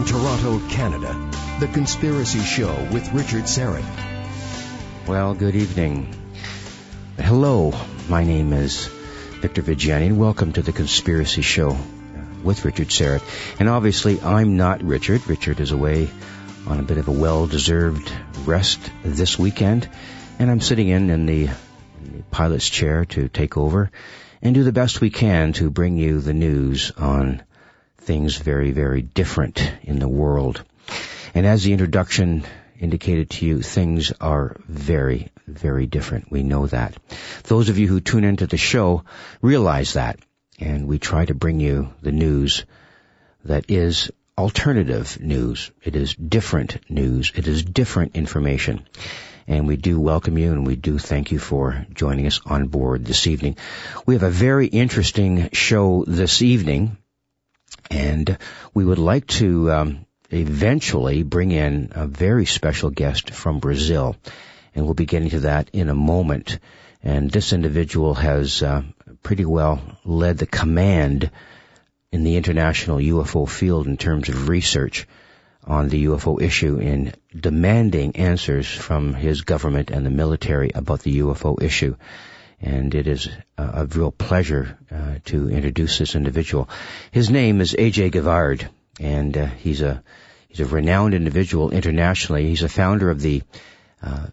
From Toronto, Canada, The Conspiracy Show with Richard Syrett. Well, good evening. Hello, my name is Victor Viggiani, and welcome to The Conspiracy Show with Richard Syrett. And obviously, I'm not Richard. Richard is away on a bit of a well-deserved rest this weekend, and I'm sitting in in the, in the pilot's chair to take over and do the best we can to bring you the news on things very, very different in the world. And as the introduction indicated to you, things are very, very different. We know that. Those of you who tune into the show realize that. And we try to bring you the news that is alternative news. It is different news. It is different information. And we do welcome you and we do thank you for joining us on board this evening. We have a very interesting show this evening and we would like to um, eventually bring in a very special guest from Brazil. And we'll be getting to that in a moment. And this individual has uh, pretty well led the command in the international UFO field in terms of research on the UFO issue in demanding answers from his government and the military about the UFO issue. And it is a, real pleasure uh, to introduce this individual. His name is AJ Gevaerd, and uh, he's a he's a renowned individual internationally. He's a founder of the uh,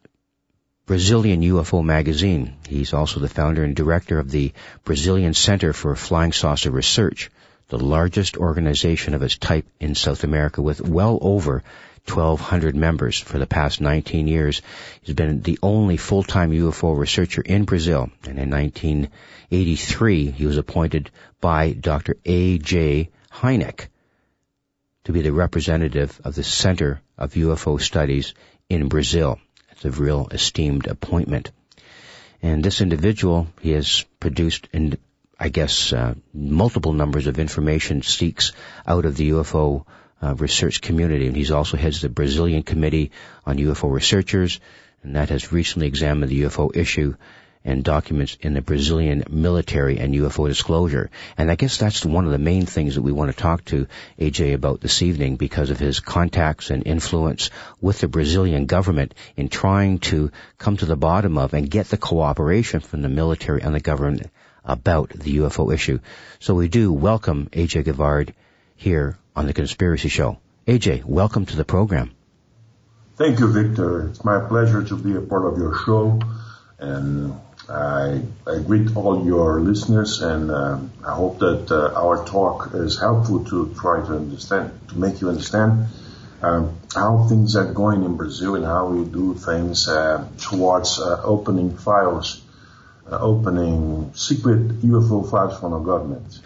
Brazilian UFO magazine. He's also the founder and director of the Brazilian Center for Flying Saucer Research the largest organization of its type in South America with well over 1,200 members for the past 19 years. He's been the only full-time UFO researcher in Brazil. And in 1983, he was appointed by Dr. A.J. Hynek to be the representative of the Center of UFO Studies in Brazil. It's a real esteemed appointment. And this individual, he has produced I guess, uh, multiple numbers of information seeks out of the UFO uh, research community. And he's also heads the Brazilian Committee on UFO Researchers, and that has recently examined the UFO issue and documents in the Brazilian military and UFO disclosure. And I guess that's one of the main things that we want to talk to AJ about this evening because of his contacts and influence with the Brazilian government in trying to come to the bottom of and get the cooperation from the military and the government about the UFO issue. So we do welcome AJ Gevaerd here on the Conspiracy Show. AJ, welcome to the program. Thank you, Victor. It's my pleasure to be a part of your show, and I, I greet all your listeners, and uh, I hope that uh, our talk is helpful to try to understand, to make you understand um, how things are going in Brazil and how we do things uh, towards uh, opening files uh, opening secret UFO files from our government.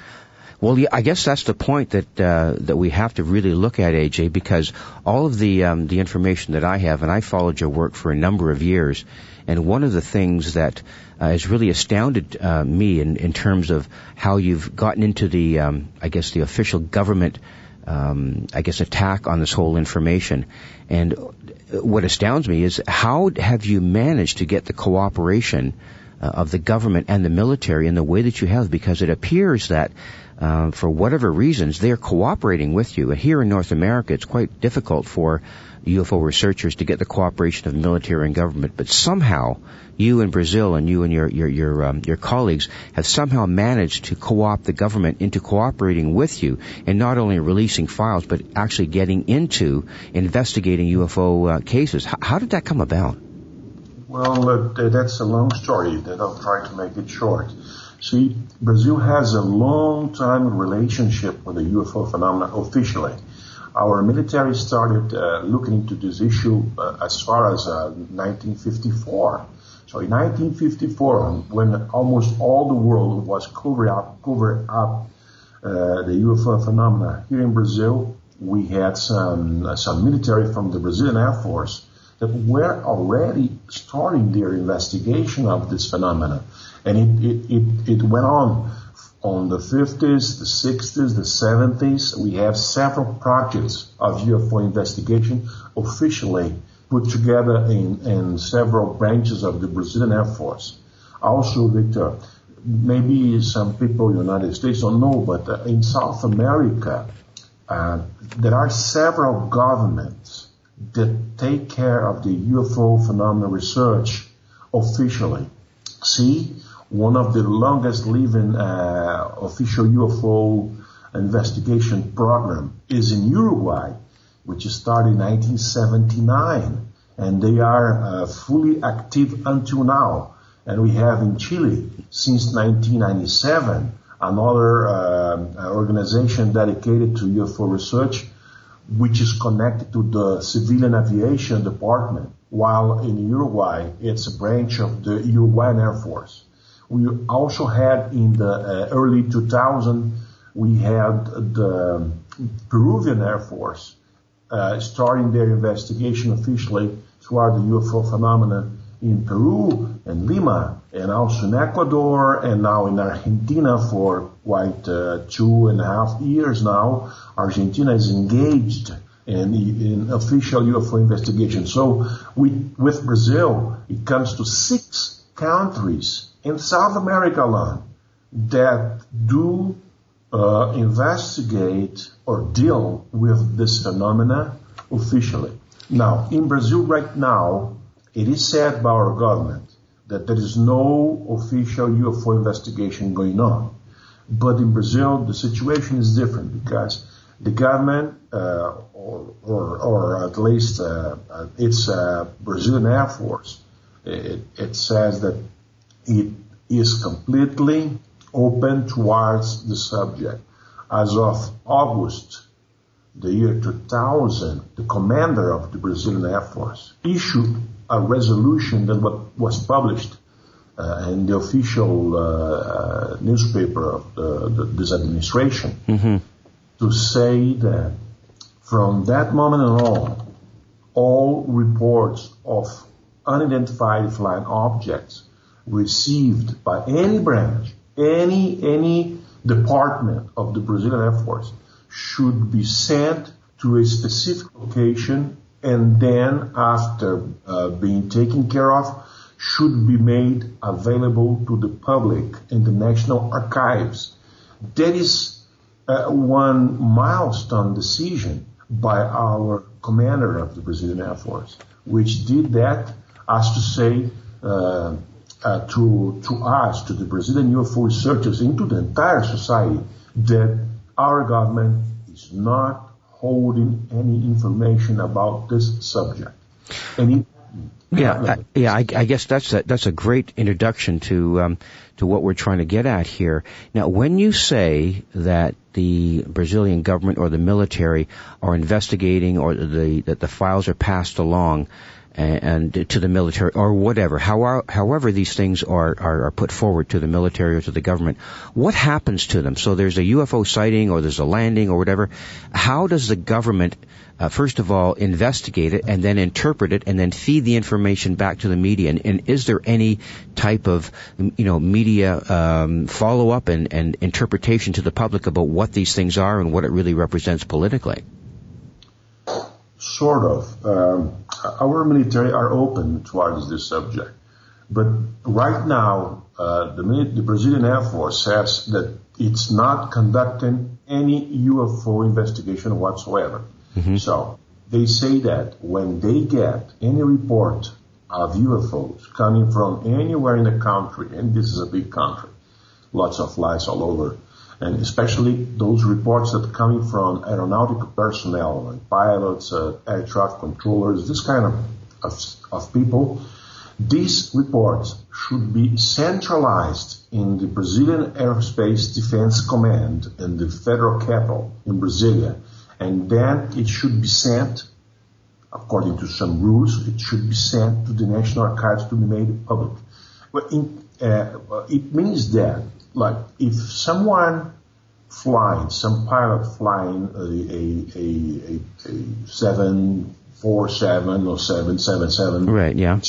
Well, yeah, I guess that's the point that uh, that we have to really look at, AJ, because all of the um, the information that I have, and I followed your work for a number of years, and one of the things that uh, has really astounded uh, me in, in terms of how you've gotten into the, um, I guess, the official government, um, I guess, attack on this whole information, and what astounds me is how have you managed to get the cooperation uh, of the government and the military in the way that you have? Because it appears that uh, for whatever reasons they're cooperating with you. And here in North America, it's quite difficult for UFO researchers to get the cooperation of military and government, but somehow you in Brazil and you and your your your, um, your colleagues have somehow managed to co-opt the government into cooperating with you and not only releasing files but actually getting into investigating UFO uh, cases. H- how did that come about? Well, uh, that's a long story that I'll try to make it short. See, Brazil has a long time relationship with the UFO phenomena officially. Our military started uh, looking into this issue uh, as far as 1954. Uh, so in 1954, when almost all the world was covered up, covered up uh, the UFO phenomena, here in Brazil, we had some some military from the Brazilian Air Force that were already starting their investigation of this phenomena. And it, it, it, it went on on the 50s, the 60s, the 70s. We have several projects of UFO investigation officially put together in, in several branches of the Brazilian Air Force. Also, Victor, maybe some people in the United States don't know, but uh, in South America, Uh, there are several governments that take care of the UFO phenomena research officially. See, one of the longest living uh, official UFO investigation program is in Uruguay, which started in 1979, and they are uh, fully active until now. And we have in Chile since 1997 another uh, organization dedicated to UFO research, which is connected to the civilian aviation department, while in Uruguay it's a branch of the Uruguayan Air Force. We also had in the uh, early 2000 we had the Peruvian Air Force uh, starting their investigation officially toward the UFO phenomena in Peru and Lima, and also in Ecuador, and now in Argentina for quite uh, two and a half years now. Argentina is engaged in, in official UFO investigation. So we, with Brazil, it comes to six countries in South America alone that do uh, investigate or deal with this phenomena officially. Now, in Brazil right now, it is said by our government that there is no official UFO investigation going on. But in Brazil, the situation is different because the government, uh, or, or, or, at least uh, its uh, Brazilian Air Force, it, it says that it is completely open towards the subject. As of August, the year 2000, the commander of the Brazilian Air Force issued a resolution that was published uh, in the official uh, uh, newspaper of the, the, this administration mm-hmm. to say that from that moment on, all reports of unidentified flying objects received by any branch any any department of the Brazilian Air Force should be sent to a specific location and then after uh, being taken care of should be made available to the public in the National Archives. That is uh, one milestone decision by our commander of the Brazilian Air Force, which did that as to say uh, uh, to to us, to the Brazilian UFO researchers, into the entire society, that our government is not holding any information about this subject. Yeah, I, yeah. I, I, guess that's a, that's a great introduction to um, to what we're trying to get at here. Now, when you say that the Brazilian government or the military are investigating, or the that the files are passed along, and, to the military or whatever, however, however these things are, are, are, put forward to the military or to the government, what happens to them? So there's a UFO sighting or there's a landing or whatever. How does the government, uh, first of all, investigate it and then interpret it and then feed the information back to the media? And, and is there any type of, you know, media um, follow up and, and interpretation to the public about what these things are and what it really represents politically? Sort of. Um, our military are open towards this subject. But right now, uh, the, the, Brazilian Air Force says that it's not conducting any UFO investigation whatsoever. Mm-hmm. So they say that when they get any report of UFOs coming from anywhere in the country, and this is a big country, lots of flights all over, and especially those reports that are coming from aeronautical personnel, like pilots, uh, air traffic controllers, this kind of, of, of people. These reports should be centralized in the Brazilian Aerospace Defense Command in the federal capital in Brasilia. And then it should be sent, according to some rules, it should be sent to the National Archives to be made public. But in, uh, it means that like if someone flying, some pilot flying a, a, a, a, 747 or 777. Right, yeah.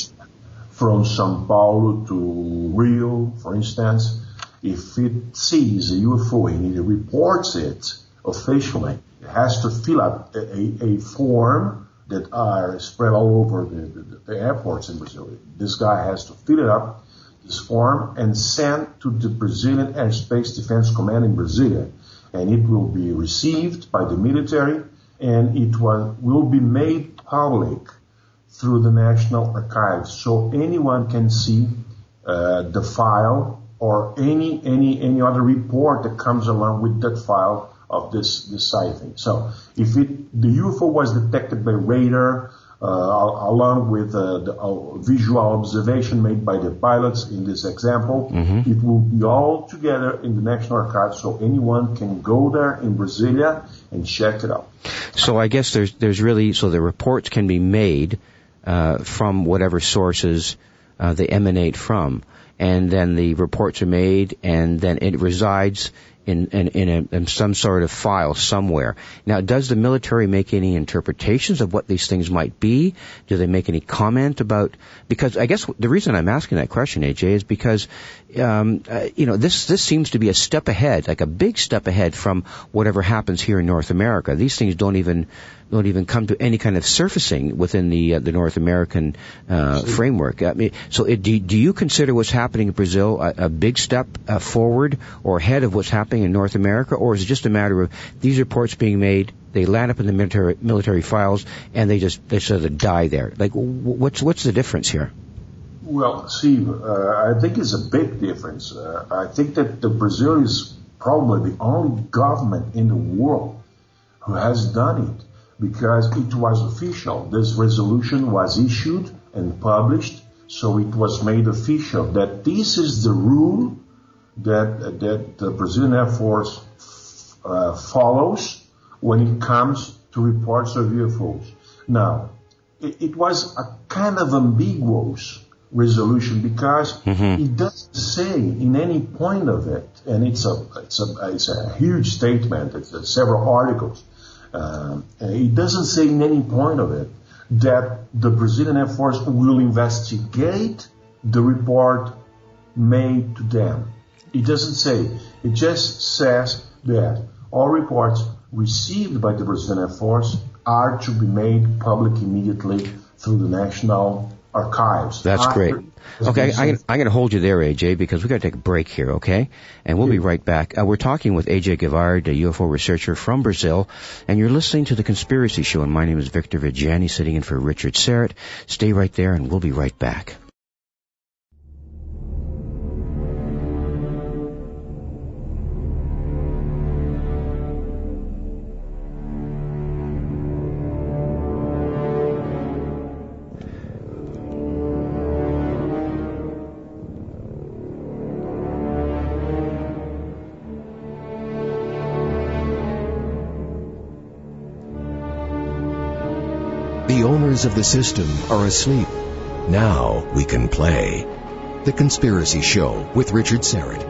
From Sao Paulo to Rio, for instance, if it sees a UFO and it reports it officially, it has to fill out a, a form that are spread all over the, the, the airports in Brazil. This guy has to fill it up this form and sent to the Brazilian Airspace Defense Command in Brasilia. and it will be received by the military and it was, will be made public through the National Archives so anyone can see uh, the file or any any any other report that comes along with that file of this this sighting. So if it the UFO was detected by radar along with uh, the uh, visual observation made by the pilots in this example. Mm-hmm. It will be all together in the National Archives, so anyone can go there in Brasilia and check it out. So I guess there's there's really so the reports can be made uh, from whatever sources uh, they emanate from, and then the reports are made, and then it resides in, in, in, a, in, some sort of file somewhere. Now, does the military make any interpretations of what these things might be? Do they make any comment about? Because I guess the reason I'm asking that question, AJ, is because um, uh, you know this this seems to be a step ahead, like a big step ahead from whatever happens here in North America. These things don't even don't even come to any kind of surfacing within the uh, the North American uh, framework. I mean, so it, do, do you consider what's happening in Brazil a, a big step uh, forward or ahead of what's happening in North America, or is it just a matter of these reports being made? They land up in the military military files, and they just they sort of die there. Like, what's what's the difference here? Well, Steve, uh, I think it's a big difference. Uh, I think that the Brazil is probably the only government in the world who has done it because it was official. This resolution was issued and published, so it was made official that this is the rule that that the Brazilian Air Force uh, follows when it comes to reports of UFOs. Now, it, it was a kind of ambiguous resolution because mm-hmm. it doesn't say in any point of it, and it's a it's a it's a huge statement. It's, it's several articles. Uh, it doesn't say in any point of it that the Brazilian Air Force will investigate the report made to them. It doesn't say. It just says that all reports received by the Brazilian Air Force are to be made public immediately through the National archives. That's great. Okay, I'm, I'm going to hold you there, AJ, because we've got to take a break here, okay? And we'll be right back. Uh, we're talking with AJ Gevaerd, a UFO researcher from Brazil, and you're listening to The Conspiracy Show, and my name is Victor Viggiani, sitting in for Richard Syrett. Stay right there, and we'll be right back. Of the system are asleep. Now we can play. The Conspiracy Show with Richard Syrett.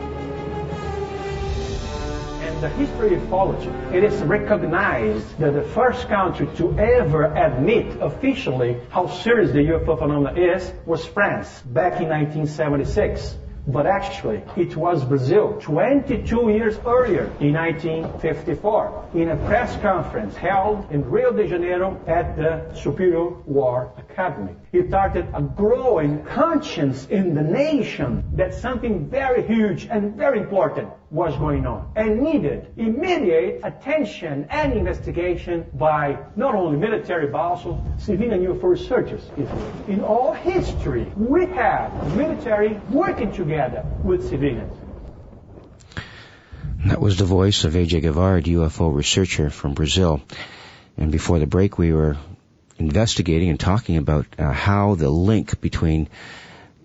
In the history of ufology, it is recognized that the first country to ever admit officially how serious the UFO phenomenon is was France back in 1976 but actually it was Brazil 22 years earlier in 1954 in a press conference held in Rio de Janeiro at the Superior War Academy. It started a growing conscience in the nation that something very huge and very important was going on and needed immediate attention and investigation by not only military but also civilian UFO researchers. In all history, we have military working together with civilians. That was the voice of AJ Gevaerd, UFO researcher from Brazil. And before the break, we were investigating and talking about uh, how the link between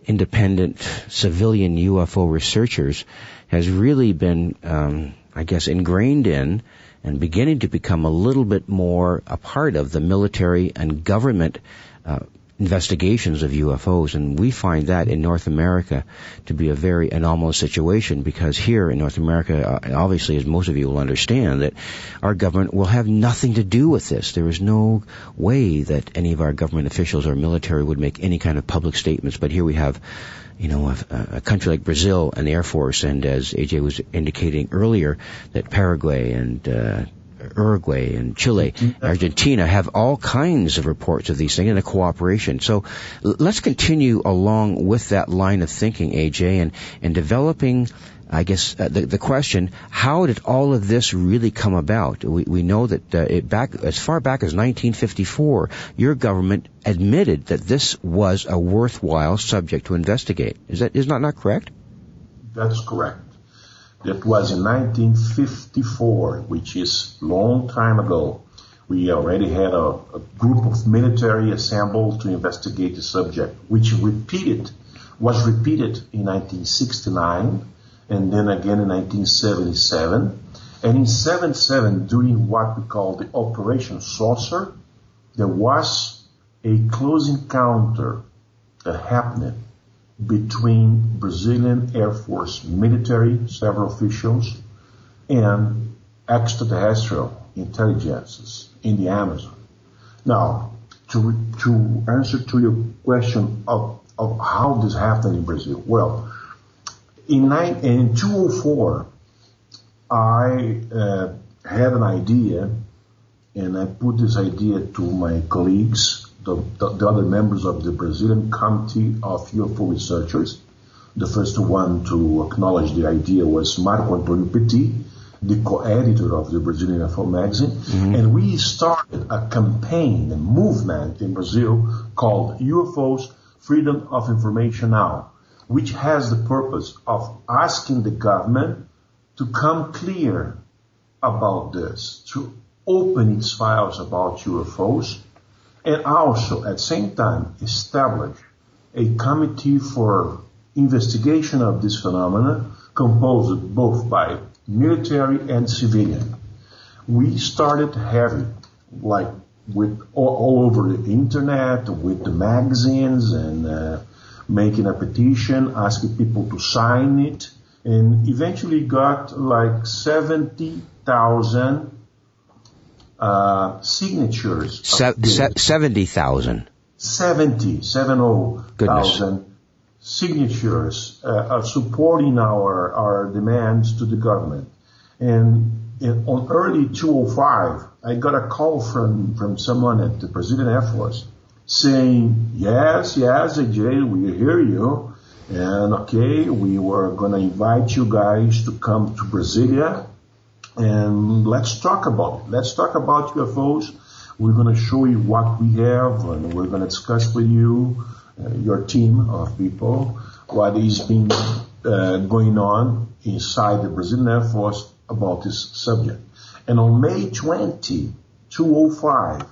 independent civilian UFO researchers has really been, um, I guess, ingrained in and beginning to become a little bit more a part of the military and government uh, investigations of UFOs, and we find that in North America to be a very anomalous situation because here in North America, uh, obviously, as most of you will understand, that our government will have nothing to do with this. There is no way that any of our government officials or military would make any kind of public statements, but here we have you know, a, a, country like Brazil, an air force, and as AJ was indicating earlier, that Paraguay and uh, Uruguay and Chile, Argentina have all kinds of reports of these things and a cooperation. So let's continue along with that line of thinking, AJ, and, and developing I guess uh, the, the question: How did all of this really come about? We, we know that uh, it back as far back as 1954, your government admitted that this was a worthwhile subject to investigate. Is that is not not correct? That's correct. That was in 1954, which is long time ago. We already had a, a group of military assembled to investigate the subject, which repeated was repeated in 1969 and then again in 1977. And in 77, during what we call the Operation Saucer, there was a close encounter that happened between Brazilian Air Force military, several officials, and extraterrestrial intelligences in the Amazon. Now, to, to answer to your question of, of how this happened in Brazil, well, in, nine, in 2004, I uh, had an idea, and I put this idea to my colleagues, the, the, the, other members of the Brazilian Committee of UFO Researchers. The first one to acknowledge the idea was Marco Antonio Petit, the co-editor of the Brazilian UFO magazine, mm-hmm. and we started a campaign, a movement in Brazil called UFOs Freedom of Information Now which has the purpose of asking the government to come clear about this, to open its files about UFOs, and also at the same time establish a committee for investigation of this phenomena composed both by military and civilian. We started having like with all, all over the internet, with the magazines and uh, making a petition, asking people to sign it, and eventually got like 70,000 uh, signatures. Se- se- 70,000. 70, 70,000 signatures uh, of supporting our, our demands to the government. And in, on early 2005, I got a call from, from someone at the Brazilian Air Force saying, yes, yes, AJ, we hear you. And okay, we were going to invite you guys to come to Brasilia and let's talk about it. Let's talk about UFOs. We're going to show you what we have and we're going to discuss with you, uh, your team of people, what is being uh, going on inside the Brazilian Air Force about this subject. And on May 20, 2005,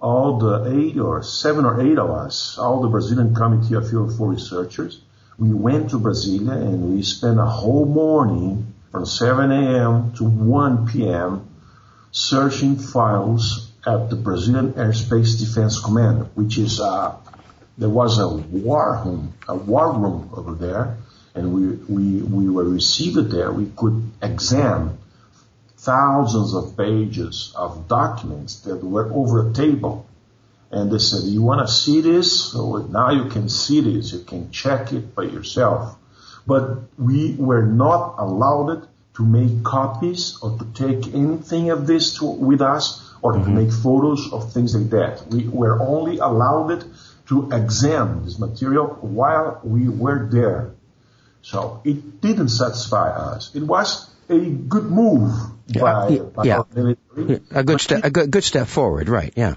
all the eight or seven or eight of us, all the Brazilian Committee of UFO Researchers, we went to Brasilia and we spent a whole morning from 7 a.m. to 1 p.m. searching files at the Brazilian Airspace Defense Command, which is uh, there was a war room, a war room over there, and we we we were received there. We could examine thousands of pages of documents that were over a table. And they said, you want to see this? So now you can see this. You can check it by yourself. But we were not allowed to make copies or to take anything of this to, with us or mm-hmm. to make photos of things like that. We were only allowed to examine this material while we were there. So it didn't satisfy us. It was a good move by, yeah, by yeah. military. A good step, a good, good step forward, right? Yeah. Yeah.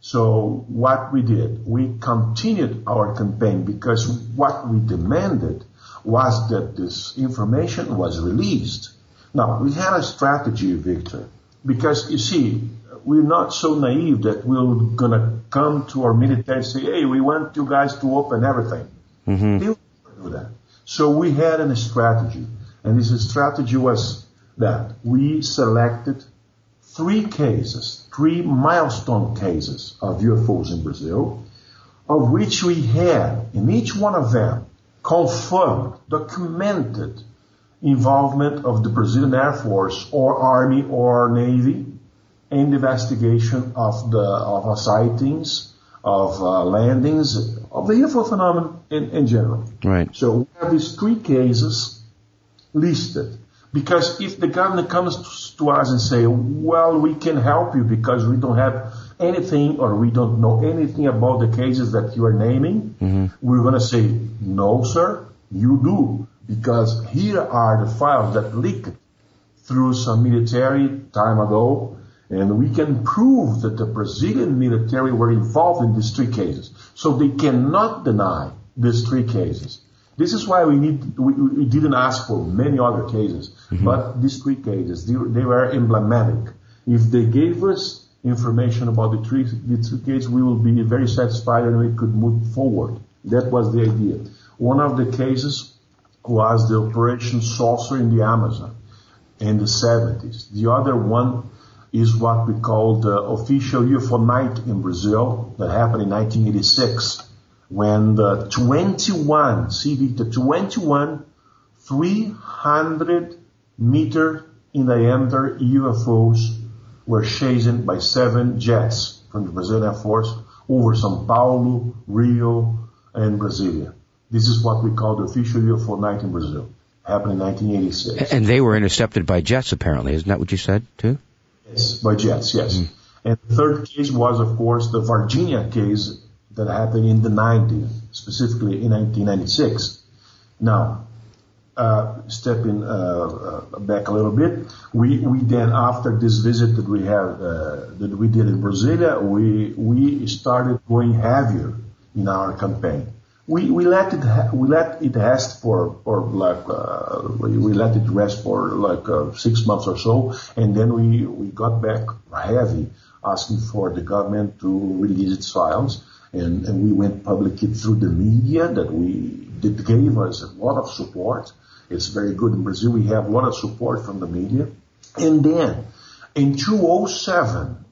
So what we did, we continued our campaign because what we demanded was that this information was released. Now we had a strategy, Victor, because you see, we're not so naive that we're gonna come to our military and say, "Hey, we want you guys to open everything." Mm-hmm. They do that. So we had a strategy, and this strategy was that we selected three cases, three milestone cases of UFOs in Brazil, of which we had in each one of them confirmed, documented involvement of the Brazilian Air Force or Army or Navy in the investigation of the of sightings, of uh, landings, of the UFO phenomenon in, in general. Right. So we have these three cases listed. Because if the government comes to us and say, well, we can help you because we don't have anything or we don't know anything about the cases that you are naming, mm-hmm. we're going to say, no, sir, you do. Because here are the files that leaked through some military time ago and we can prove that the Brazilian military were involved in these three cases. So they cannot deny these three cases. This is why we need, we, we didn't ask for many other cases, mm-hmm. but these three cases, they, they, were emblematic. If they gave us information about the three, the three cases, we will be very satisfied and we could move forward. That was the idea. One of the cases was the Operation Saucer in the Amazon in the 70s. The other one is what we call the official UFO night in Brazil that happened in 1986 when the 21, see the 21 300 meter in diameter UFOs were chased by seven jets from the Brazilian Air Force over São Paulo, Rio, and Brasilia. This is what we call the official UFO night in Brazil. Happened in 1986. And they were intercepted by jets apparently, isn't that what you said too? Yes, by jets, yes. Mm. And the third case was of course the Varginha case that happened in the 90s, specifically in 1996. Now, uh, stepping uh, uh, back a little bit, we, we then after this visit that we have uh, that we did in Brasilia, we we started going heavier in our campaign. We we let it ha- we let it rest for for like uh, we, let it rest for like six months or so, and then we we got back heavy, asking for the government to release its files and, and we went public through the media that we that gave us a lot of support. It's very good in Brazil. We have a lot of support from the media. And then in 2007,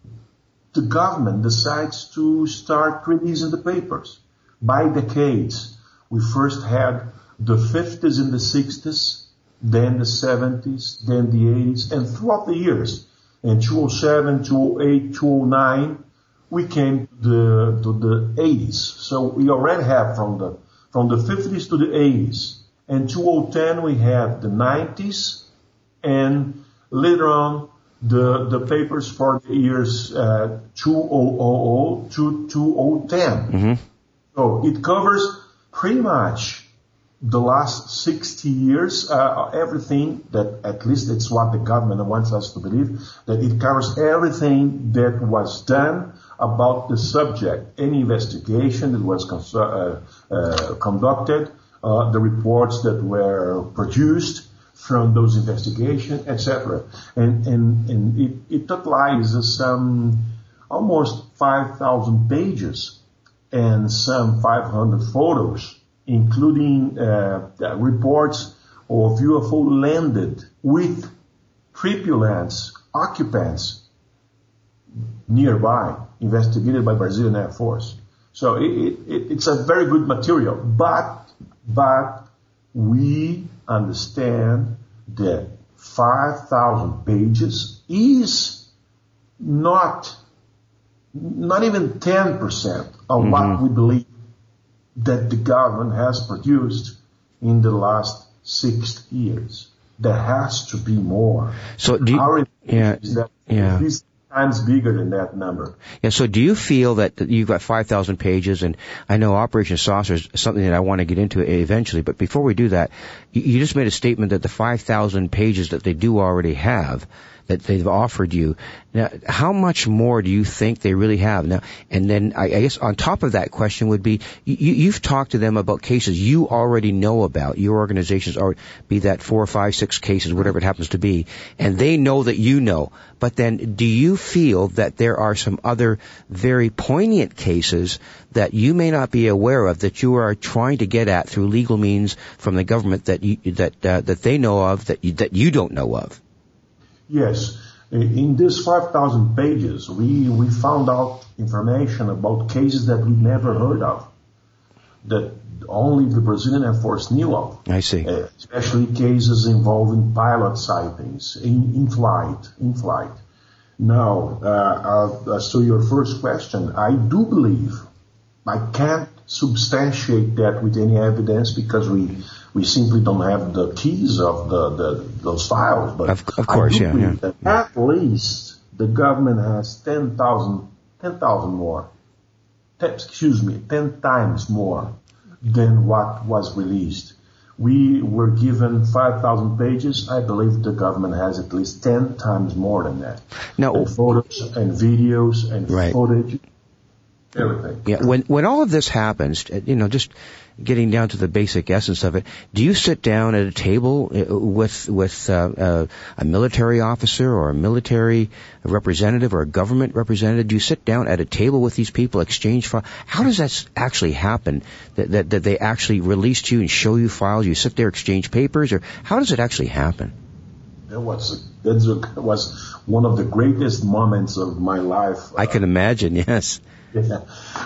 the government decides to start releasing the papers by decades. We first had the 50s and the 60s, then the 70s, then the 80s, and throughout the years, in 2007, 2008, 2009, we came to the, to the 80s. So we already have from the, from the 50s to the 80s. And 2010 we have the 90s and later on the, the papers for the years, uh, 2000 to 2010. Mm-hmm. So it covers pretty much the last 60 years, uh, everything that, at least it's what the government wants us to believe, that it covers everything that was done about the subject, any investigation that was uh, uh, conducted, uh, the reports that were produced from those investigations, etc. And, and, and it, it applies some almost 5,000 pages and some 500 photos, including uh, reports of UFO landed with tripulants, occupants nearby investigated by Brazilian Air Force. So it, it, it's a very good material, but, but we understand that 5,000 pages is not, not even 10% of mm-hmm. what we believe that the government has produced in the last six years. There has to be more. So do you, yeah, yeah times bigger than that number. Yeah, so do you feel that you've got 5,000 pages and I know Operation Saucer is something that I want to get into eventually, but before we do that, you just made a statement that the 5,000 pages that they do already have, that they've offered you. Now, how much more do you think they really have? Now, and then I, I guess on top of that question would be, you, you've talked to them about cases you already know about, your organizations, or be that four, five, six cases, whatever it happens to be, and they know that you know. But then, do you feel that there are some other very poignant cases that you may not be aware of that you are trying to get at through legal means from the government that you, that uh, that they know of that you, that you don't know of? Yes. In these 5,000 pages, we, we found out information about cases that we never heard of, that only the Brazilian Air Force knew of. I see. Uh, especially cases involving pilot sightings in, in flight, in flight. Now, uh, uh, as to your first question, I do believe I can't substantiate that with any evidence because we we simply don't have the keys of the, the those files. But of, of course, yeah, yeah. That At least the government has 10,000 10, more. Ten, excuse me, 10 times more than what was released. We were given 5,000 pages. I believe the government has at least 10 times more than that. And photos and videos and right. footage everything. Yeah, when when all of this happens, you know, just getting down to the basic essence of it, do you sit down at a table uh, with with uh, uh, a military officer or a military representative or a government representative? Do you sit down at a table with these people, exchange files? How does that actually happen? That, that that they actually release to you and show you files? You sit there, exchange papers, or how does it actually happen? That was that was one of the greatest moments of my life. I can imagine. Yes. Yeah.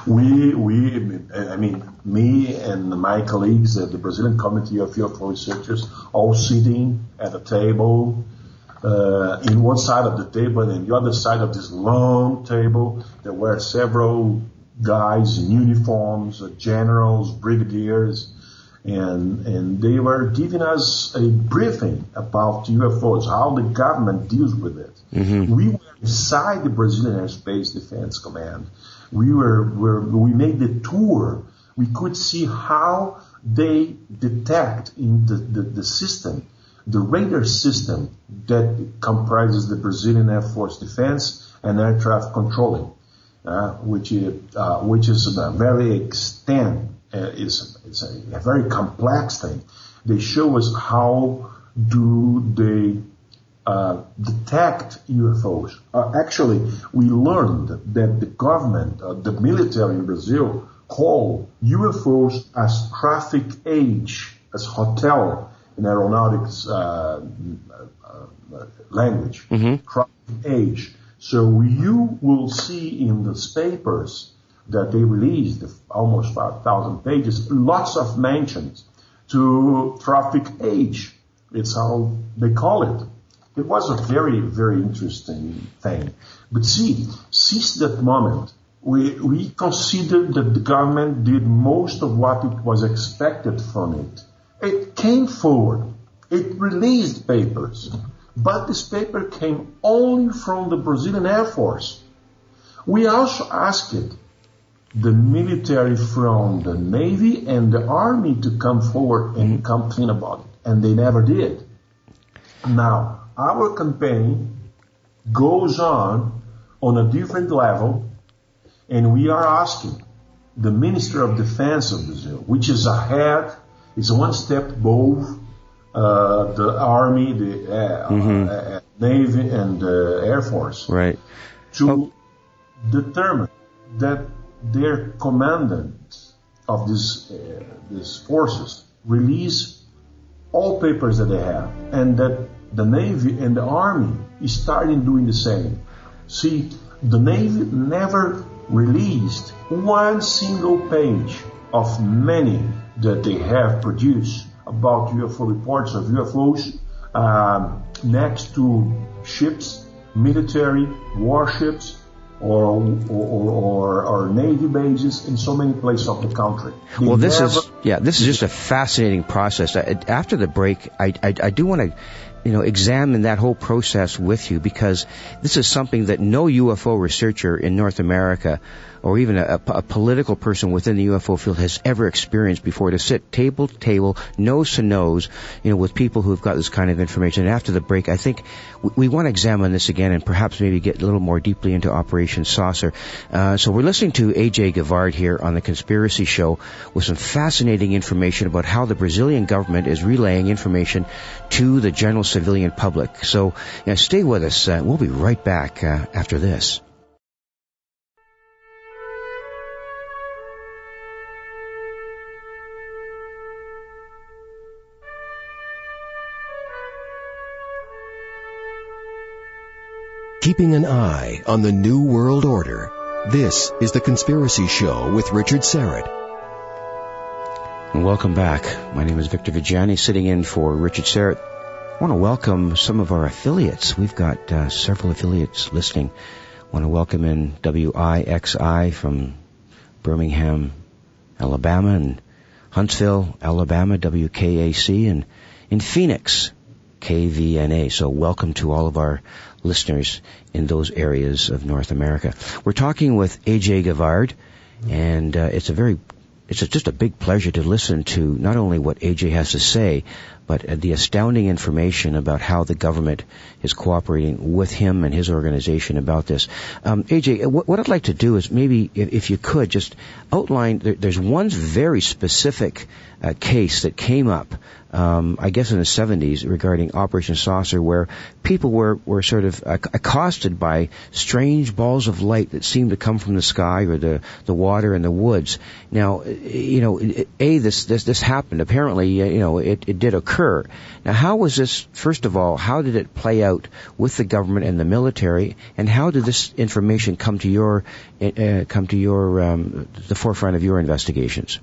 We, we, I mean, me and my colleagues at the Brazilian Committee of UFO Researchers all sitting at a table, uh, in one side of the table and the other side of this long table, there were several guys in uniforms, uh, generals, brigadiers, and, and they were giving us a briefing about UFOs, how the government deals with it. Mm-hmm. We were inside the Brazilian Airspace Defense Command we were, were we made the tour. We could see how they detect in the, the, the system, the radar system that comprises the Brazilian Air Force Defense and Air Traffic Controlling, uh, which is uh, which is a very extent uh, is it's a, a very complex thing. They show us how do they uh, detect UFOs. Uh, actually, we learned that the government, uh, the military in Brazil, call UFOs as traffic H, as hotel in aeronautics uh, uh, language, mm-hmm. traffic H. So you will see in the papers that they released, almost 5,000 pages, lots of mentions to traffic H. It's how they call it. It was a very, very interesting thing. But see, since that moment, we, we considered that the government did most of what it was expected from it. It came forward. It released papers. But this paper came only from the Brazilian Air Force. We also asked the military from the Navy and the Army to come forward and mm-hmm. complain about it. And they never did. Now, our campaign goes on on a different level and we are asking the Minister of Defense of Brazil, which is ahead, is one step above uh, the Army, the uh, mm-hmm. uh, Navy, and the Air Force, right, to oh. determine that their commandant of these uh, these forces release all papers that they have, and that the Navy and the Army is starting doing the same. See, the Navy never released one single page of many that they have produced about UFO reports of UFOs um, next to ships, military warships, or, or, or, or, Navy bases in so many places of the country. They well, this never... is, yeah, this is just a fascinating process. After the break, I, I, I do want to you know, examine that whole process with you because this is something that no UFO researcher in North America or even a, a, political person within the UFO field has ever experienced before to sit table to table, nose to nose, you know, with people who've got this kind of information. And after the break, I think we, we want to examine this again and perhaps maybe get a little more deeply into Operation Saucer. Uh, so we're listening to AJ Gevaerd here on the Conspiracy Show with some fascinating information about how the Brazilian government is relaying information to the general civilian public. So you know, stay with us. Uh, we'll be right back uh, after this. Keeping an eye on the New World Order. This is The Conspiracy Show with Richard Syrett. Welcome back. My name is Victor Viggiani, sitting in for Richard Syrett. I want to welcome some of our affiliates. We've got uh, several affiliates listening. I want to welcome in WIXI from Birmingham, Alabama, and Huntsville, Alabama, WKAC, and in Phoenix, KVNA. So welcome to all of our listeners in those areas of North America. We're talking with AJ Gevaerd, and uh, it's a very it's just a big pleasure to listen to not only what AJ has to say, but uh, the astounding information about how the government is cooperating with him and his organization about this. Um, AJ, what, I'd like to do is maybe, if, you could, just outline. there's one very specific uh, case that came up um, I guess in the 70s regarding Operation Saucer where people were, were sort of accosted by strange balls of light that seemed to come from the sky or the, the water and the woods. Now, you know, A, this, this, this happened. Apparently, you know, it, it did occur. Now, how was this, first of all, how did it play out with the government and the military and how did this information come to your, uh, come to your, um, the forefront of your investigations?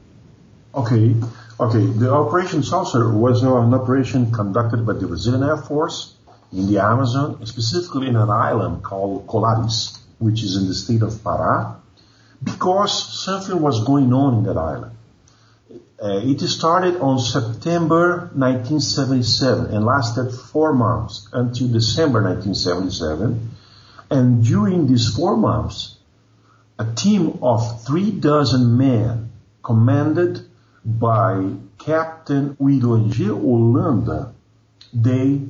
Okay. Okay, the Operation Saucer was an operation conducted by the Brazilian Air Force in the Amazon, specifically in an island called Colares, which is in the state of Pará, because something was going on in that island. Uh, it started on September 1977 and lasted four months until December 1977. And during these four months, a team of three dozen men commanded by Captain Uiranger Holanda, they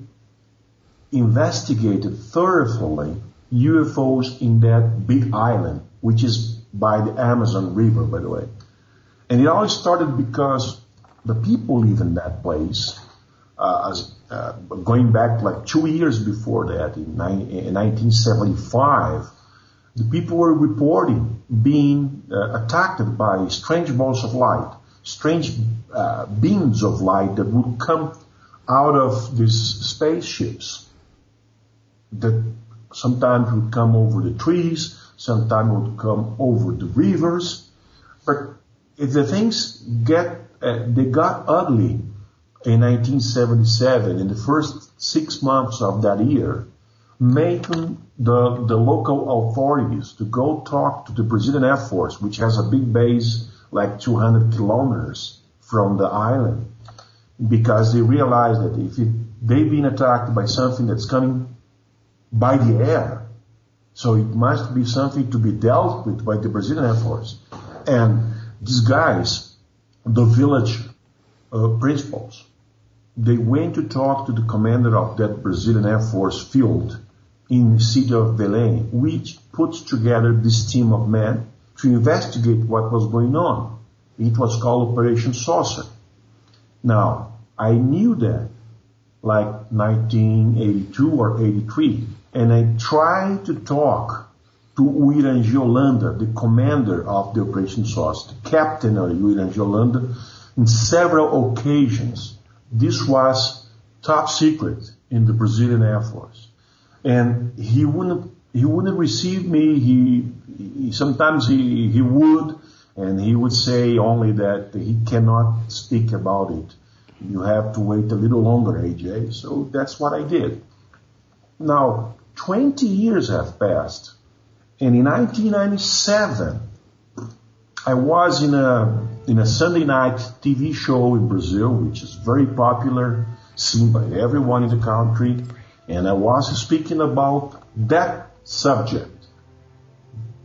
investigated thoroughly UFOs in that big island, which is by the Amazon River, by the way. And it all started because the people live in that place, uh, as, uh, going back like two years before that, in, in 1975, the people were reporting being uh, attacked by strange balls of light strange uh, beams of light that would come out of these spaceships that sometimes would come over the trees, sometimes would come over the rivers. But if the things get, uh, they got ugly in 1977, in the first six months of that year, making the, the local authorities to go talk to the Brazilian Air Force, which has a big base like 200 kilometers from the island because they realize that if it, they've been attacked by something that's coming by the air, so it must be something to be dealt with by the Brazilian Air Force. And these guys, the village uh, principals, they went to talk to the commander of that Brazilian Air Force field in the city of Belém, which puts together this team of men to investigate what was going on. It was called Operation Saucer. Now, I knew that like 1982 or 83, and I tried to talk to Uiranger Holanda, the commander of the Operation Saucer, the captain of Uiranger Holanda, in several occasions. This was top secret in the Brazilian Air Force. And he wouldn't, he wouldn't receive me. He sometimes he, he would, and he would say only that he cannot speak about it. You have to wait a little longer, AJ. So that's what I did. Now, 20 years have passed, and in 1997, I was in a in a Sunday night TV show in Brazil, which is very popular, seen by everyone in the country, and I was speaking about that subject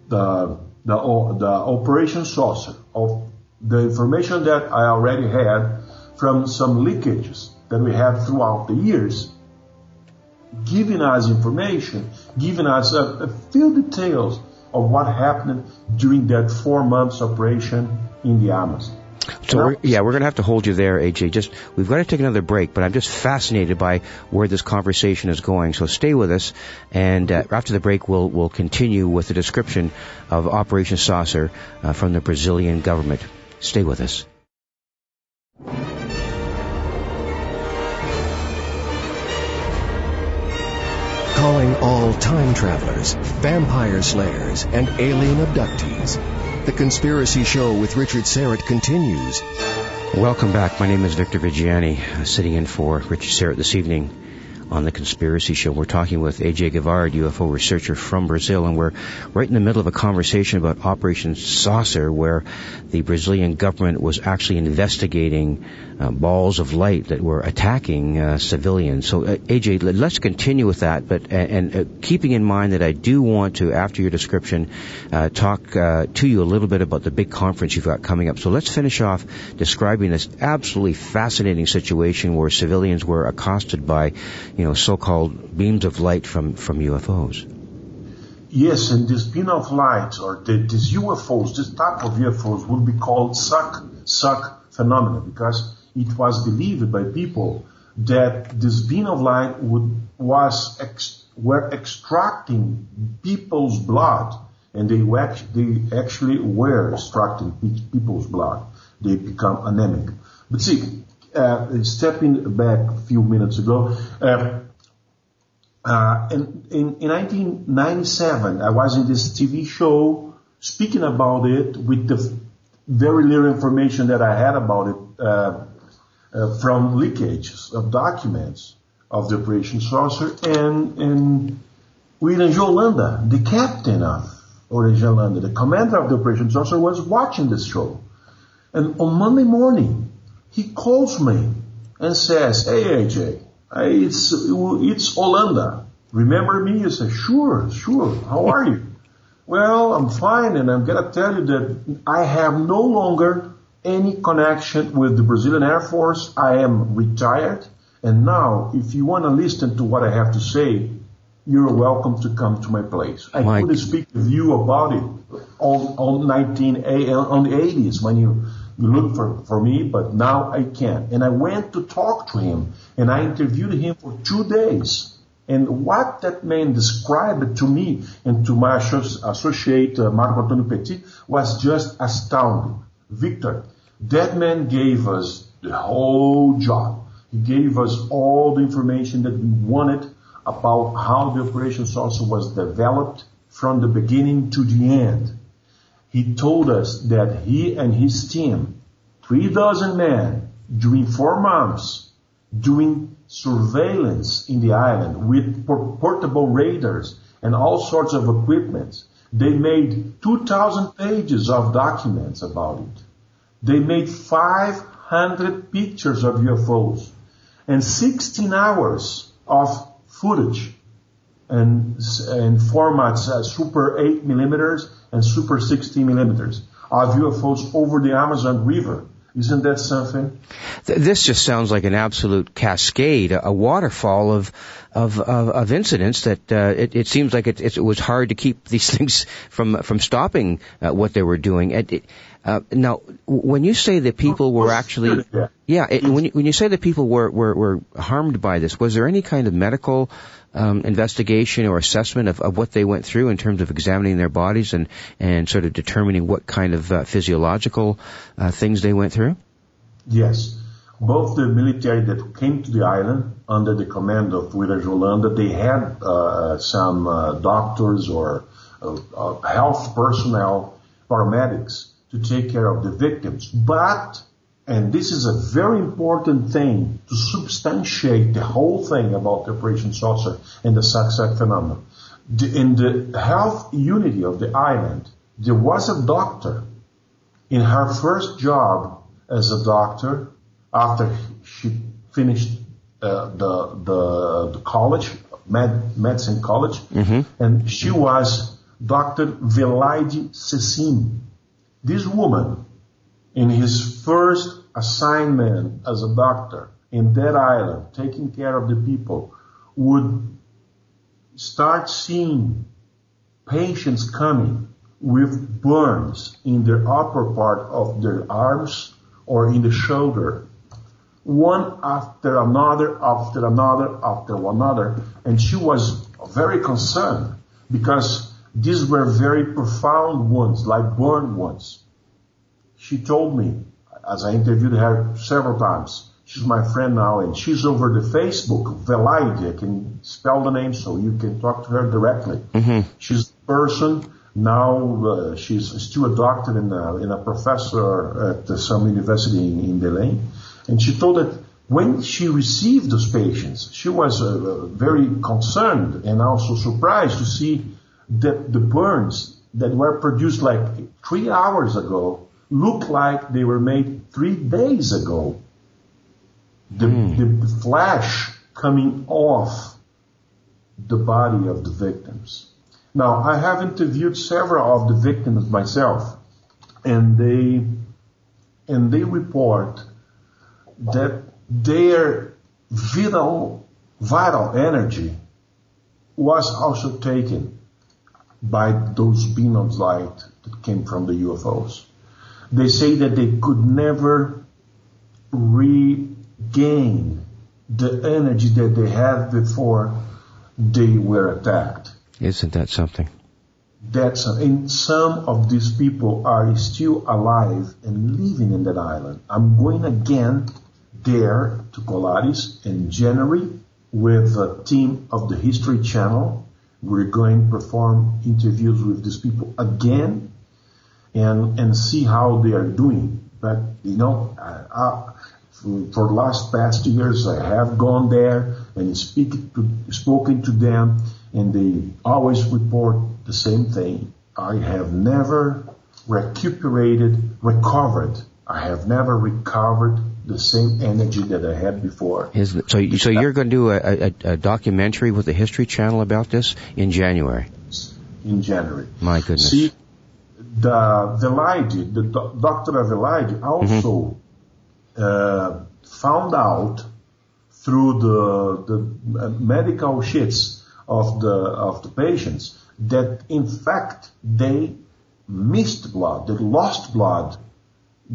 the, the, the Operation Saucer of the information that I already had from some leakages that we had throughout the years, giving us information, giving us a, a few details of what happened during that four months operation in the Amazon. So we're, yeah, we're going to have to hold you there, AJ. Just we've got to take another break, but I'm just fascinated by where this conversation is going. So stay with us, and uh, after the break, we'll we'll continue with the description of Operation Saucer uh, from the Brazilian government. Stay with us. Calling all time travelers, vampire slayers, and alien abductees. The Conspiracy Show with Richard Syrett continues. Welcome back. My name is Victor Viggiani, uh, sitting in for Richard Syrett this evening on the Conspiracy Show. We're talking with AJ Gevaerd, UFO researcher from Brazil, and we're right in the middle of a conversation about Operation Saucer, where the Brazilian government was actually investigating uh, balls of light that were attacking uh, civilians. So, uh, AJ, let's continue with that, but and, uh, keeping in mind that I do want to, after your description, uh, talk uh, to you a little bit about the big conference you've got coming up. So let's finish off describing this absolutely fascinating situation where civilians were accosted by, you know, so-called beams of light from from UFOs. Yes, and this beam of light or the, these UFOs, this type of UFOs would be called suck suck phenomena because it was believed by people that this beam of light would was ex, were extracting people's blood, and they they actually were extracting people's blood. They become anemic. But see, stepping back a few minutes ago, uh, uh, in, in, in 1997, I was in this TV show speaking about it with the very little information that I had about it uh, uh, from leakages of documents of the Operation Saucer and, and William Holanda, the captain of Operation Holanda, the commander of the Operation Saucer was watching this show. And on Monday morning, he calls me and says, hey AJ, it's, it's Holanda. Remember me? I say, sure, sure. How are you? well, I'm fine and I'm gonna tell you that I have no longer any connection with the Brazilian Air Force. I am retired. And now, if you want to listen to what I have to say, you're welcome to come to my place. I Mike. could speak with you about it on, on 19, on the 80s when you, you looked for, for me, but now I can't. And I went to talk to him and I interviewed him for two days. And what that man described to me and to my associate uh, Marco Antonio Petit was just astounding. Victor, that man gave us the whole job. He gave us all the information that we wanted about how the Operation Saucer was developed from the beginning to the end. He told us that he and his team, three dozen men, during four months, doing surveillance in the island with portable radars and all sorts of equipment. They made 2,000 pages of documents about it. They made 500 pictures of UFOs and 16 hours of footage and, and formats uh, super 8 millimeters and super 60 millimeters of UFOs over the Amazon River. Isn't that something? This just sounds like an absolute cascade, a waterfall of of of, of incidents that uh, it, it seems like it, it was hard to keep these things from from stopping uh, what they were doing. It, uh, now, when you say that people were actually, yeah, it, when you, when you say that people were, were were harmed by this, was there any kind of medical um, investigation or assessment of, of what they went through in terms of examining their bodies and and sort of determining what kind of uh, physiological uh, things they went through? Yes, both the military that came to the island under the command of Willer Holanda, they had uh, some uh, doctors or uh, health personnel, paramedics to take care of the victims. But, and this is a very important thing to substantiate the whole thing about the Operation Saucer and the Sac-Sac phenomenon. The, in the health unity of the island, there was a doctor in her first job as a doctor after she finished uh, the, the, the college, med, medicine college, mm-hmm. and she was Dr. Wellaide Cecim. This woman, in his first assignment as a doctor in that island, taking care of the people, would start seeing patients coming with burns in the upper part of their arms or in the shoulder, one after another, after another, after one another, and she was very concerned because these were very profound ones, like born ones. She told me, as I interviewed her several times, she's my friend now, and she's over the Facebook, Wellaide. I can spell the name so you can talk to her directly. Mm-hmm. She's a person now. Uh, she's still a doctor and a, and a professor at some university in, in Belém, and she told that when she received those patients, she was uh, very concerned and also surprised to see that the burns that were produced like three hours ago look like they were made three days ago. The, mm. the flesh coming off the body of the victims. Now, I have interviewed several of the victims myself, and they, and they report that their vital, vital energy was also taken by those beams of light that came from the UFOs. They say that they could never regain the energy that they had before they were attacked. Isn't that something? That's and some of these people are still alive and living in that island. I'm going again there to Colares in January with a team of the History Channel. We're going to perform interviews with these people again and, and see how they are doing. But, you know, I, for the last past years, I have gone there and speak to, spoken to them and they always report the same thing. I have never recuperated, recovered. I have never recovered the same energy that I had before. Is, so, so you're going to do a, a, a, documentary with the History Channel about this in January? In January. My goodness. See, the Wellaide, the Dr. Wellaide also mm-hmm. uh, found out through the, the medical sheets of the, of the patients that in fact they missed blood, they lost blood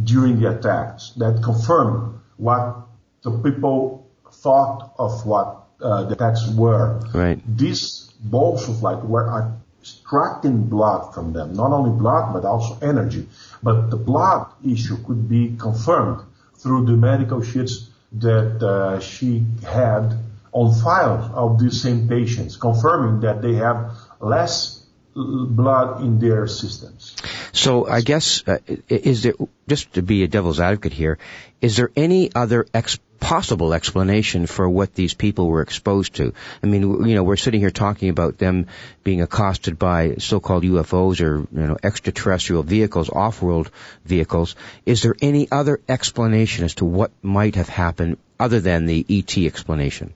during the attacks that confirmed what the people thought of what uh, the attacks were. Right. These balls of light were extracting blood from them, not only blood but also energy. But the blood issue could be confirmed through the medical sheets that uh, she had on file of these same patients, confirming that they have less blood in their systems. So I guess, uh, is there, just to be a devil's advocate here, is there any other ex- possible explanation for what these people were exposed to? I mean, you know, we're sitting here talking about them being accosted by so-called UFOs or, you know, extraterrestrial vehicles, off-world vehicles. Is there any other explanation as to what might have happened other than the ET explanation?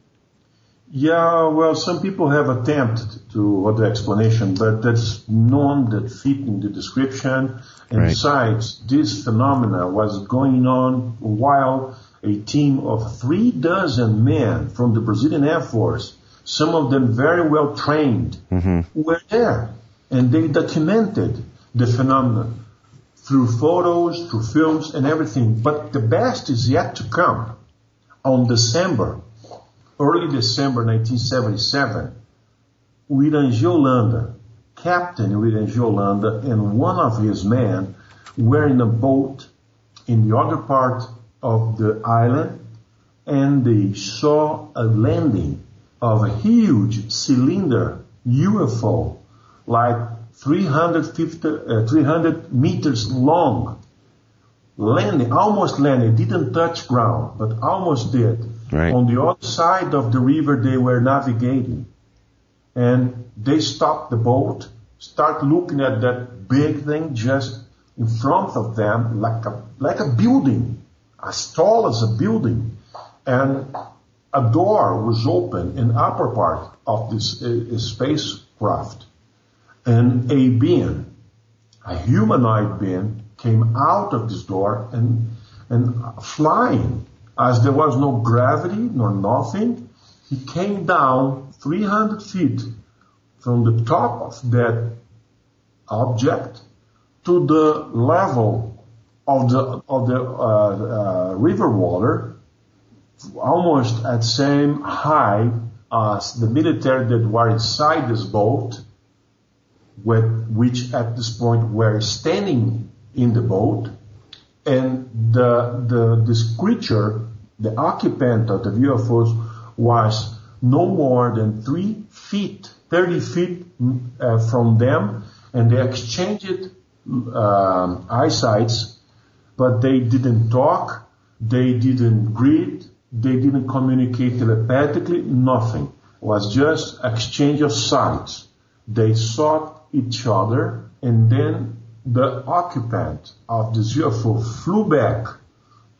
Yeah, well, some people have attempted to other explanation, but that's none that fit in the description. And right. besides, this phenomena was going on while a team of three dozen men from the Brazilian Air Force, some of them very well trained, mm-hmm. were there. And they documented the phenomenon through photos, through films and everything. But the best is yet to come. On December early December 1977, William Holanda, Captain William Holanda, and one of his men were in a boat in the other part of the island and they saw a landing of a huge cylinder UFO like 350, uh, 300 meters long. Landing, almost landing, didn't touch ground, but almost did Right. On the other side of the river they were navigating. And they stopped the boat, start looking at that big thing just in front of them like a, like a building, as tall as a building. And a door was open in upper part of this uh, spacecraft. And a being, a humanoid being, came out of this door and, and flying as there was no gravity nor nothing, he came down 300 feet from the top of that object to the level of the of the uh, uh, river water, almost at same height as the military that were inside this boat, with, which at this point were standing in the boat, and the, the, this creature, the occupant of the UFOs was no more than three feet, 30 feet uh, from them, and they exchanged um, eyesights, but they didn't talk, they didn't greet, They didn't communicate telepathically, nothing. It was just exchange of sights. They saw each other and then the occupant of the UFO flew back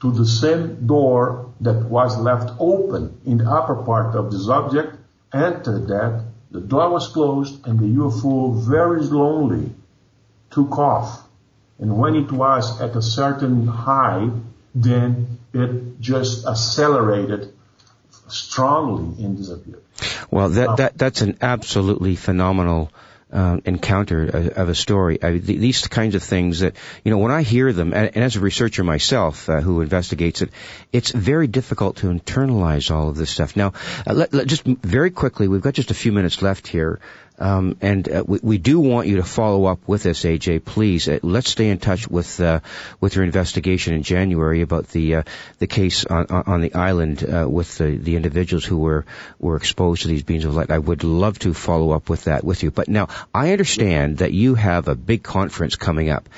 to the same door that was left open in the upper part of this object, entered that, the door was closed and the UFO very slowly took off. And when it was at a certain height, then it just accelerated strongly and disappeared. Well, that, that, that's an absolutely phenomenal uh, encounter of a story. I, these kinds of things that, you know, when I hear them, and, as a researcher myself uh, who investigates it, it's very difficult to internalize all of this stuff. Now, uh, let, let, just very quickly, we've got just a few minutes left here. Um, and uh, we, we, do want you to follow up with us, AJ. Please, uh, let's stay in touch with uh, with your investigation in January about the uh, the case on, on the island uh, with the, the individuals who were were exposed to these beams of light. I would love to follow up with that with you. But now, I understand that you have a big conference coming up.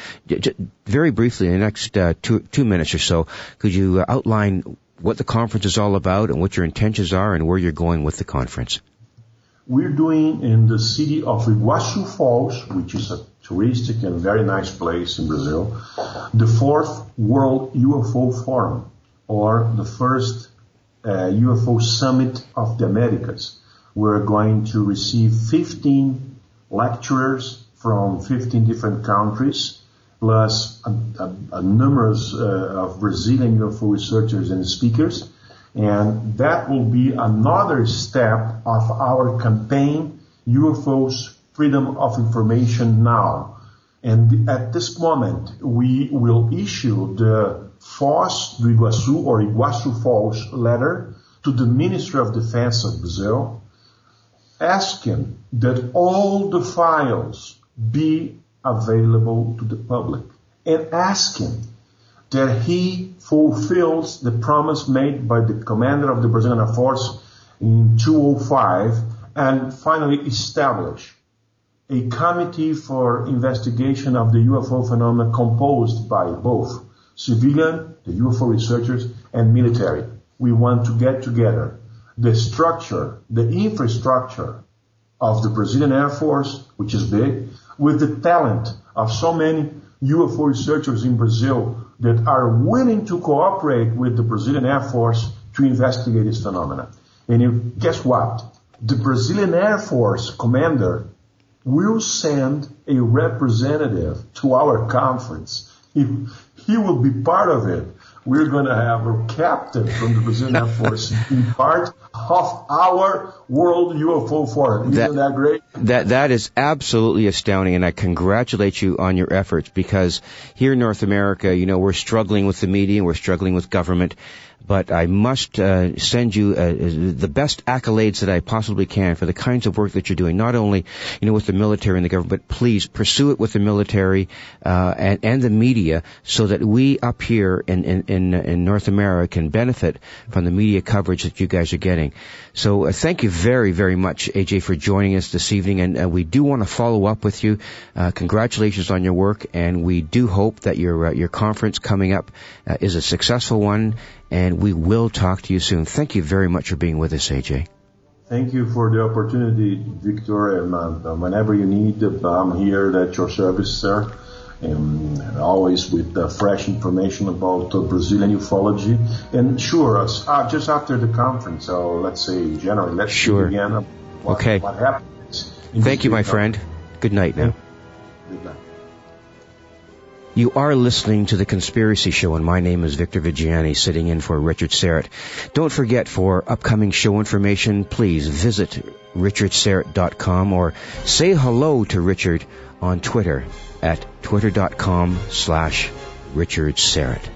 very briefly, in the next uh, two two minutes or so, could you outline what the conference is all about and what your intentions are and where you're going with the conference? We're doing in the city of Iguazu Falls, which is a touristic and very nice place in Brazil, the fourth World UFO Forum, or the first uh, UFO Summit of the Americas. We're going to receive 15 lecturers from 15 different countries, plus a, a, a numerous uh, of Brazilian UFO researchers and speakers and that will be another step of our campaign, UFOs Freedom of Information Now. And at this moment, we will issue the Foz do Iguaçu or Iguaçu Falls letter to the Ministry of Defense of Brazil, asking that all the files be available to the public and asking that he fulfills the promise made by the commander of the Brazilian Air Force in 2005 and finally establish a committee for investigation of the UFO phenomena composed by both civilian, the UFO researchers, and military. We want to get together the structure, the infrastructure of the Brazilian Air Force, which is big, with the talent of so many UFO researchers in Brazil that are willing to cooperate with the Brazilian Air Force to investigate this phenomenon. And you, guess what? The Brazilian Air Force commander will send a representative to our conference. He, he will be part of it we're going to have a captain from the Brazilian Air Force be part of our World UFO Forum. Isn't that, that great? That that is absolutely astounding, and I congratulate you on your efforts because here in North America, you know, we're struggling with the media, we're struggling with government, but I must uh, send you uh, the best accolades that I possibly can for the kinds of work that you're doing. Not only, you know, with the military and the government, but please pursue it with the military uh, and, and the media, so that we up here in, in in North America can benefit from the media coverage that you guys are getting. So uh, thank you very very much, AJ, for joining us this evening, and uh, we do want to follow up with you. Uh, congratulations on your work, and we do hope that your your conference coming up is a successful one and we will talk to you soon. Thank you very much for being with us, AJ. Thank you for the opportunity, Victor, and uh, whenever you need, uh, I'm here at your service, sir. And always with uh, fresh information about Brazilian ufology. And sure, uh, just after the conference, so let's say January, let's sure. again what, okay. what happens. Thank you, my friend. Good night now. Good night. You are listening to The Conspiracy Show, and my name is Victor Viggiani, sitting in for Richard Syrett. Don't forget, for upcoming show information, please visit richardsyrett.com or say hello to Richard on Twitter at twitter.com slash richardsyrett.